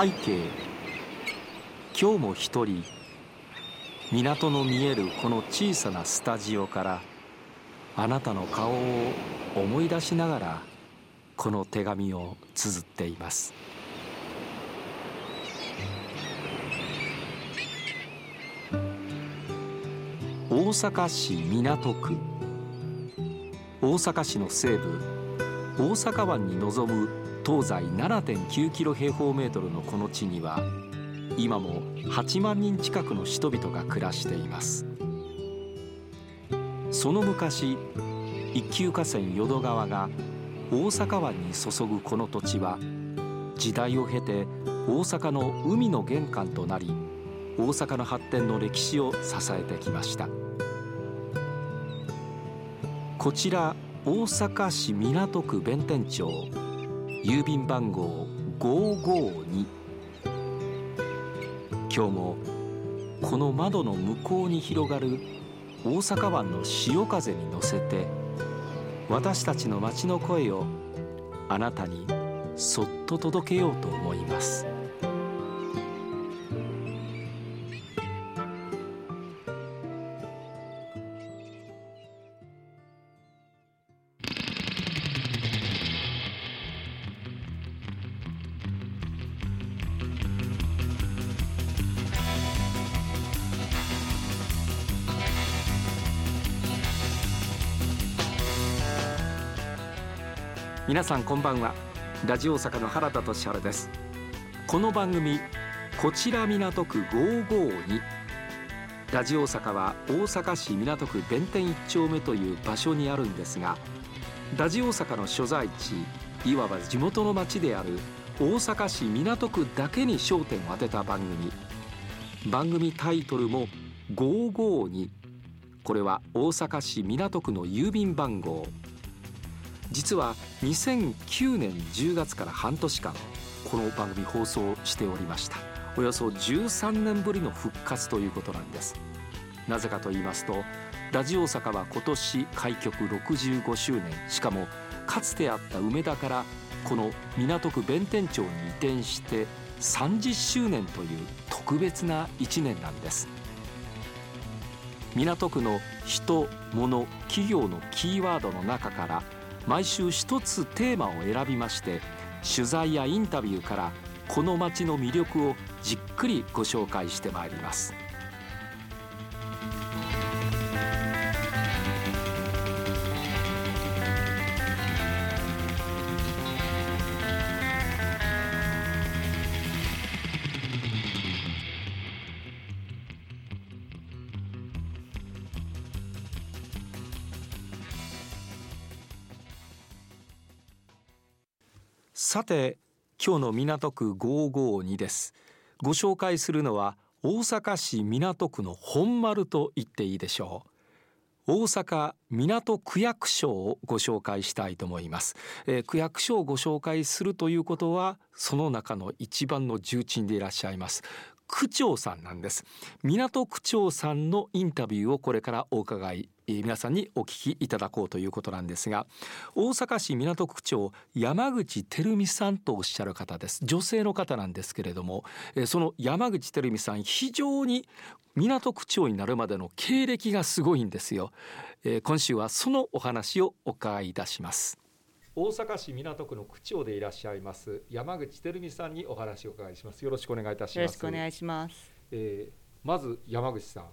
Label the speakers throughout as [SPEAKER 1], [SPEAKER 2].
[SPEAKER 1] 背景今日も一人港の見えるこの小さなスタジオからあなたの顔を思い出しながらこの手紙を綴っています。大阪市港区。大阪市の西部大阪湾に臨む東西7.9キロ平方メートルのこの地には今も8万人近くの人々が暮らしています。その昔一級河川淀川が大阪湾に注ぐこの土地は時代を経て大阪の海の玄関となり大阪の発展の歴史を支えてきました。こちら大阪市港区弁天町。郵便番号552今日もこの窓の向こうに広がる大阪湾の潮風に乗せて私たちの街の声をあなたにそっと届けようと思います。皆さんこんばんは。ラジオ大阪の原田俊晴です。この番組こちら港区552ラジオ大阪は大阪市港区弁天一丁目という場所にあるんですがラジオ大阪の所在地いわば地元の町である大阪市港区だけに焦点を当てた番組。番組タイトルも552これは大阪市港区の郵便番号。実は2009年10月から半年間この番組放送しておりました。およそ13年ぶりの復活ということなんです。なぜかと言いますとラジオ大阪は今年開局65周年。しかもかつてあった梅田からこの港区弁天町に移転して30周年という特別な1年なんです。港区の人物企業のキーワードの中から毎週一つテーマを選びまして取材やインタビューからこの街の魅力をじっくりご紹介してまいります。さて今日の港区552です。ご紹介するのは大阪市港区の本丸と言っていいでしょう。大阪港区役所をご紹介したいと思います、えー、区役所をご紹介するということはその中の一番の重鎮でいらっしゃいます。区長さんなんです。港区長さんのインタビューをこれからお伺い皆さんにお聞きいただこうということなんですが大阪市港区長山口照美さんとおっしゃる方です。女性の方なんですけれどもその山口照美さん非常に港区長になるまでの経歴がすごいんですよ。今週はそのお話をお伺いいたします。大阪市港区の区長でいらっしゃいます山口照美さんにお話をお伺いします。よろしくお願いいたします。よろ
[SPEAKER 2] しくお願いします、
[SPEAKER 1] えー、まず山口さん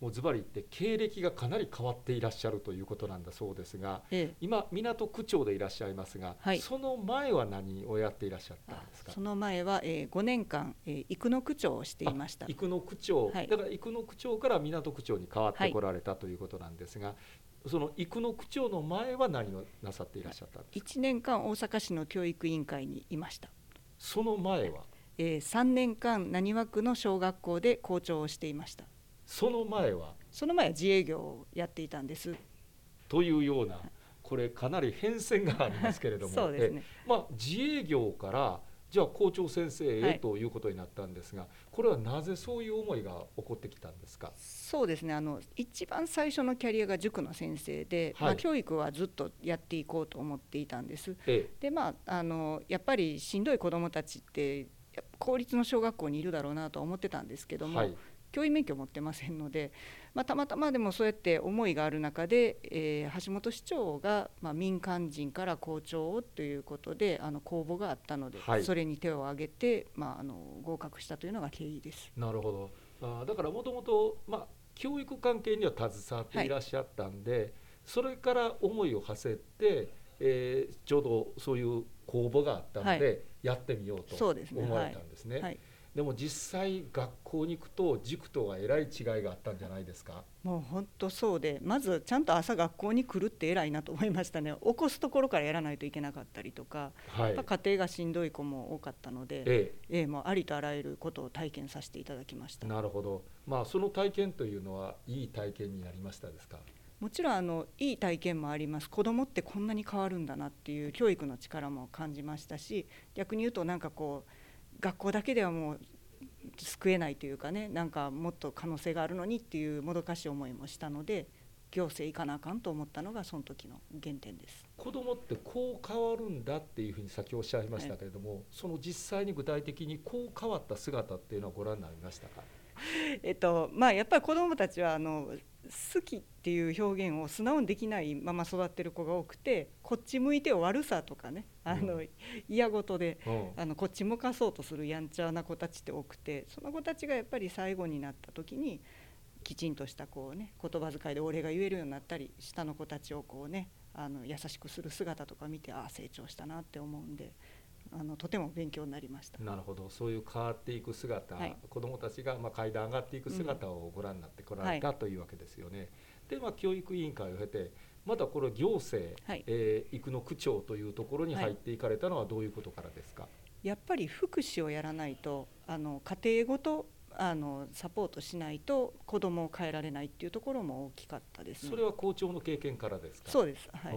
[SPEAKER 1] もうズバリ言って経歴がかなり変わっていらっしゃるということなんだそうですが、ええ、今港区長でいらっしゃいますが、はい、その前は何をやっていらっしゃったんですか？
[SPEAKER 2] その前は、えー、5年間、えー、生野区長をしていました。
[SPEAKER 1] 生野区長、はい、だから生野区長から港区長に変わってこられたということなんですが、はい、その生野区長の前は何をなさっていらっしゃったんですか
[SPEAKER 2] ？1年間大阪市の教育委員会にいました。
[SPEAKER 1] その前は、
[SPEAKER 2] えー、3年間浪速区の小学校で校長をしていました
[SPEAKER 1] その前は？
[SPEAKER 2] その前は自営業をやっていたんです。
[SPEAKER 1] というようなこれかなり変遷がありますけれども。
[SPEAKER 2] そうですね、
[SPEAKER 1] まあ、自営業からじゃあ校長先生へということになったんですが、はい、これはなぜそういう思いが起こってきたんですか？
[SPEAKER 2] そうですね。あの一番最初のキャリアが塾の先生で、はい、まあ、教育はずっとやっていこうと思っていたんです。ええ、でまああのやっぱりしんどい子どもたちって公立の小学校にいるだろうなと思ってたんですけども、はい、教員免許持ってませんので、まあ、たまたまでもそうやって思いがある中で、えー、橋本市長が、まあ、民間人から校長をということであの公募があったので、はい、それに手を挙げて、まあ、あの合格したというのが経緯です。
[SPEAKER 3] なるほど。あだからもともと、まあ、教育関係には携わっていらっしゃったんで、はい、それから思いを馳せて、えー、ちょうどそういう公募があったので、やってみようと思われたんですね。はいでも実際学校に行くと塾とはえらい違いがあったんじゃないですか？
[SPEAKER 2] もう本当そうでまずちゃんと朝学校に来るって偉いなと思いましたね。起こすところからやらないといけなかったりとか、はい、家庭がしんどい子も多かったので、ええ。えもうありとあらゆることを体験させていただきました。
[SPEAKER 3] なるほど、まあ、その体験というのはいい体験になりましたですか？
[SPEAKER 2] もちろんあのいい体験もあります。子どもってこんなに変わるんだなっていう教育の力も感じましたし逆に言うとなんかこう学校だけではもう救えないというかねなんかもっと可能性があるのにっていうもどかしい思いもしたので行政行かなあかんと思ったのがその時の原点です。
[SPEAKER 3] 子どもってこう変わるんだっていうふうに先おっしゃいましたけれども、はい、その実際に具体的にこう変わった姿っていうのはご覧になりましたか
[SPEAKER 2] えっとまあやっぱり子どもたちはあの好きっていう表現を素直にできないまま育ってる子が多くてこっち向いて悪さとかねあの、嫌ごとで、あのこっち向かそうとするやんちゃな子たちって多くてその子たちがやっぱり最後になった時にきちんとしたこうね言葉遣いでお礼が言えるようになったり下の子たちをこうねあの優しくする姿とか見てああ成長したなって思うんであのとても勉強になりました。
[SPEAKER 3] なるほど。そういう変わっていく姿、はい、子どもたちがまあ階段上がっていく姿をご覧になってこられた、うん、というわけですよね。で、まあ、教育委員会を経てまたこれ行政、はい、えー、育の区長というところに入っていかれたのはどういうことからですか、はい、
[SPEAKER 2] やっぱり福祉をやらないとあの家庭ごとあのサポートしないと子どもを変えられないっていうところも大きかったです、
[SPEAKER 3] ね、それは校長の経験からですか？
[SPEAKER 2] そうです、はい、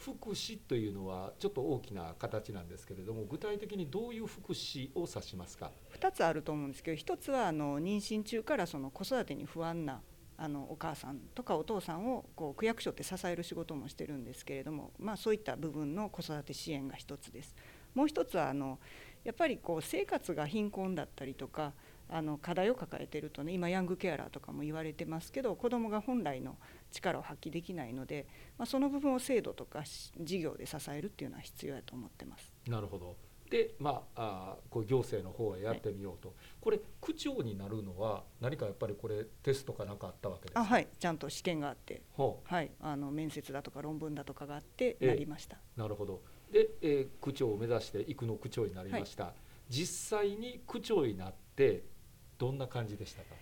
[SPEAKER 3] 福祉というのはちょっと大きな形なんですけれども具体的にどういう福祉を指しますか
[SPEAKER 2] ？2つあると思うんですけど1つはあの妊娠中からその子育てに不安なあのお母さんとかお父さんをこう区役所って支える仕事もしてるんですけれども、まあ、そういった部分の子育て支援が1つです。もう1つはあのやっぱりこう生活が貧困だったりとかあの課題を抱えてるとね今ヤングケアラーとかも言われてますけど子どもが本来の力を発揮できないので、まあ、その部分を制度とか事業で支えるっていうのは必要やと思ってます。
[SPEAKER 3] なるほど。で、まあ、あこう行政の方へやってみようと、はい、これ区長になるのは何かやっぱりこれテストか何かあったわけですか？
[SPEAKER 2] あはい。ちゃんと試験があって。はい、あの面接だとか論文だとかがあってなりました、
[SPEAKER 3] えー、なるほどで、えー、区長を目指して生野区長になりました、はい、実際に区長になってどんな感じでしたか？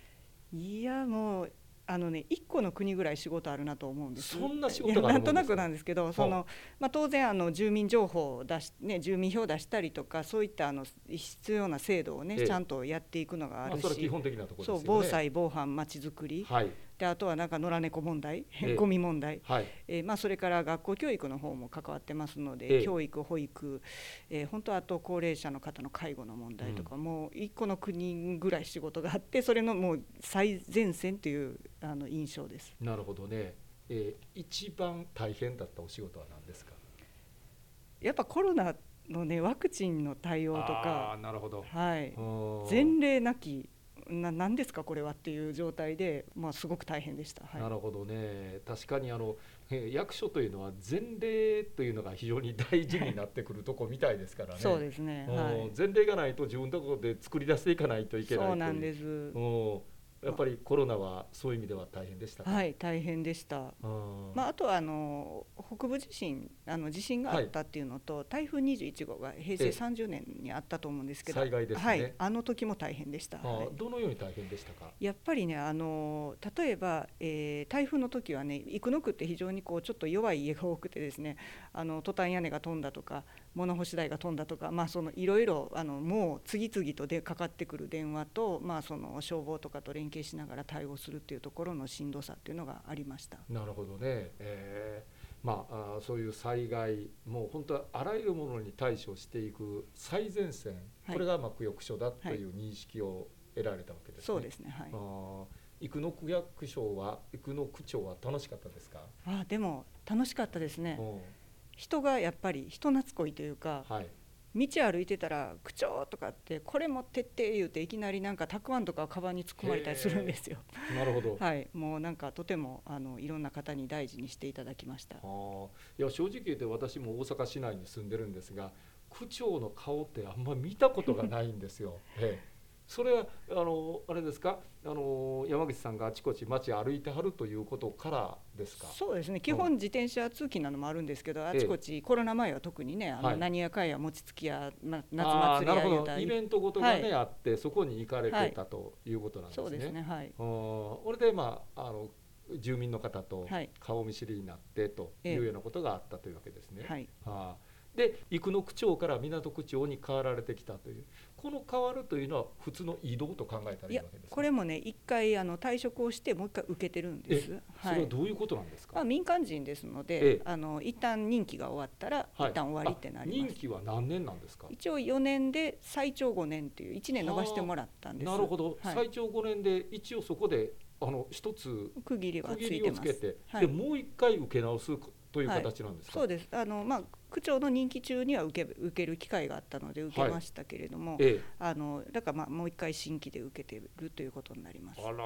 [SPEAKER 2] いやもうあのね1個の国ぐらい仕事あるなと思うんです。
[SPEAKER 3] そんな仕事
[SPEAKER 2] なんとなくなんですけどその、まあ、当然あの住民情報を出し、ね、住民票を出したりとかそういったあの必要な制度をね、ええ、ちゃんとやっていくのがあるし、まあ、
[SPEAKER 3] 基本的なところ
[SPEAKER 2] そう防災防犯まちづくり、はい、であとはなんか野良猫問題、ええ、ゴミ問題、はい。えーまあ、それから学校教育の方も関わってますので、え、教育保育、えー、本当はあと高齢者の方の介護の問題とか、うん、もう一個の国ぐらい仕事があってそれのもう最前線というあの印象です。
[SPEAKER 3] なるほどね、えー、一番大変だったお仕事は何ですか？
[SPEAKER 2] やっぱコロナのねワクチンの対応とか。
[SPEAKER 3] なるほど、
[SPEAKER 2] はい、前例なきな何ですかこれはっていう状態で、まあ、すごく大変でした、
[SPEAKER 3] はい、なるほどね。確かにあの役所というのは前例というのが非常に大事になってくるとこみたいですからね。
[SPEAKER 2] そうですね、はい、
[SPEAKER 3] 前例がないと自分のところで作り出していかないといけない
[SPEAKER 2] そうなんです
[SPEAKER 3] やっぱりコロナはそういう意味では大変でした
[SPEAKER 2] はい大変でした、まあ、あとはあの北部地震あの地震があったっていうのと、はい、台風21号が平成30年にあったと思うんですけど、
[SPEAKER 3] 災害ですね、
[SPEAKER 2] はい、あの時も大変でした、
[SPEAKER 3] はい、どのように大変でしたか？
[SPEAKER 2] やっぱりねあの例えば、えー、台風の時はね生野区って非常にこうちょっと弱い家が多くてですねあのトタン屋根が飛んだとか物干し台が飛んだとか、まあ、そのいろいろあのもう次々とでかかってくる電話と、まあ、その消防とかと連携しながら対応するっていうところのしんどさっていうのがありました。
[SPEAKER 3] なるほどね、えーまあ、あそういう災害もう本当はあらゆるものに対処していく最前線、はい、これがまあ区役所だという認識を得られたわけですね。
[SPEAKER 2] そうですね、はい、
[SPEAKER 3] あ生野区役所は生野区長は楽しかったですか？
[SPEAKER 2] あでも楽しかったですね。人がやっぱり人懐っこいというか、はい、道歩いてたら「区長」とかって「これ持ってって」言うていきなりなんかたくあんとかカバンに突っ込まれたりするんですよ。
[SPEAKER 1] なるほど、
[SPEAKER 2] はい、もうなんかとてもあのいろんな方に大事にしていただきました。
[SPEAKER 1] あいや正直言って私も大阪市内に住んでるんですが区長の顔ってあんま見たことがないんですよ。ええそれはあのあれですか？あの山口さんがあちこち街歩いてはるということからですか？
[SPEAKER 2] そうですね。基本自転車通勤なのもあるんですけど、あちこちコロナ前は特にねあの何やかんや餅つきや、ま、夏祭りや
[SPEAKER 1] 言うたイベントごとがね、はい、あってそこに行かれてたということなんですね。
[SPEAKER 2] そうですね。はい。
[SPEAKER 1] これでまああの住民の方と顔見知りになってというようなことがあったというわけですね。
[SPEAKER 2] はい、
[SPEAKER 1] はあで生野区長から港区長に変わられてきたというこの変わるというのは普通の移動と考えたらいいわけです、
[SPEAKER 2] ね、これもね一回あの退職をしてもう一回受けてるんです。
[SPEAKER 1] それはどういうことなんですか？ま
[SPEAKER 2] あ民間人ですので、あの一旦任期が終わったら、一旦終わりってなり
[SPEAKER 1] ます。任期は何年なんですか？
[SPEAKER 2] 一応4年で最長5年っていう1年延ばしてもらったんです。
[SPEAKER 1] なるほど、はい、最長5年で一応そこであの一つ
[SPEAKER 2] 区切りはついてます。
[SPEAKER 1] でもう一回受け直すという形なんです
[SPEAKER 2] か、はい、そうです。あの、まあ、区長の任期中には受け受ける機会があったので受けましたけれども、はいええ、あのだからまあもう一回新規で受けてるということになります。
[SPEAKER 1] あら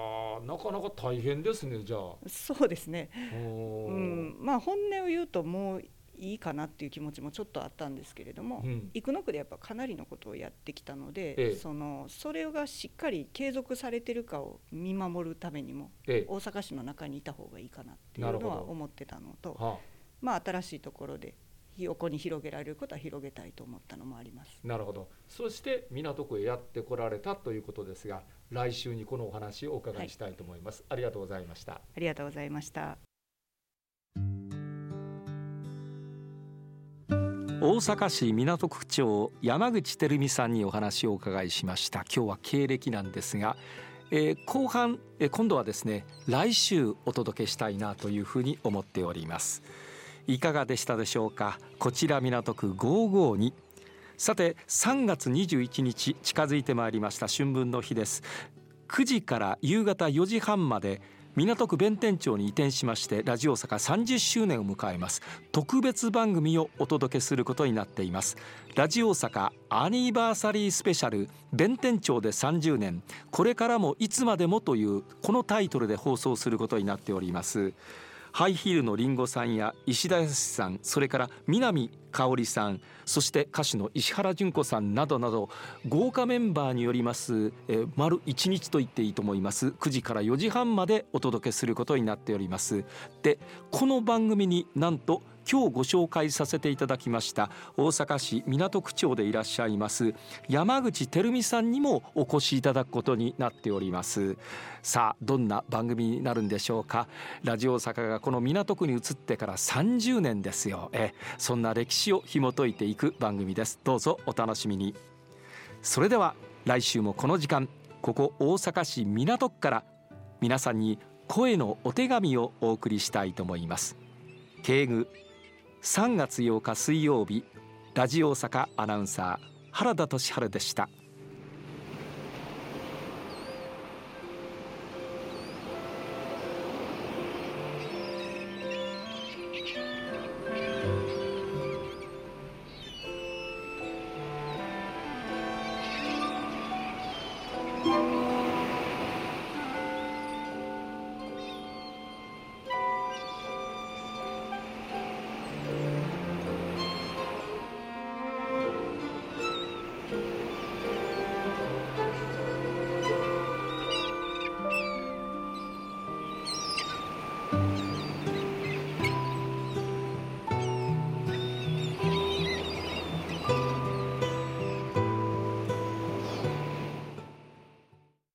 [SPEAKER 1] なかなか大変ですねじゃあ。
[SPEAKER 2] そうですね、う。ん。まあ、本音を言うともういいかなっていう気持ちもちょっとあったんですけれども、うん、生野区でやっぱかなりのことをやってきたので、ええ、そのそれがしっかり継続されてるかを見守るためにも、え、大阪市の中にいた方がいいかなっていうのは思ってたのと。はあまあ、新しいところで横に広げられることは広げたいと思ったのもあります。
[SPEAKER 1] なるほど。そして港区へやってこられたということですが来週にこのお話をお伺いしたいと思います、はい、ありがとうございました。あ
[SPEAKER 2] りがとうございました。
[SPEAKER 1] 大阪市港区長山口照美さんにお話をお伺いしました。今日は経歴なんですがえー、後半、えー、今度はですね来週お届けしたいなというふうに思っておりますいかがでしたでしょうか？こちら港区552さて3月21日近づいてまいりました。春分の日です。9時から夕方4時半まで港区弁天町に移転しましてラジオ坂30周年を迎えます。特別番組をお届けすることになっています。ラジオ坂アニバーサリースペシャル弁天町で30年。これからもいつまでもというこのタイトルで放送することになっております。ハイヒールのりんごさんや石田康さんそれから南香織さんそして歌手の石原純子さんなどなど豪華メンバーによります、えー、丸1日と言っていいと思います。9時から4時半までお届けすることになっております。でこの番組になんと今日ご紹介させていただきました大阪市港区長でいらっしゃいます山口照美さんにもお越しいただくことになっております。さあどんな番組になるんでしょうか。ラジオ大阪がこの港区に移ってから30年ですよ。えそんな歴史を紐解いていく番組です。どうぞお楽しみに。それでは来週もこの時間ここ大阪市港区から皆さんに声のお手紙をお送りしたいと思います。敬具3月8日水曜日ラジオ大阪アナウンサー原田俊治でした。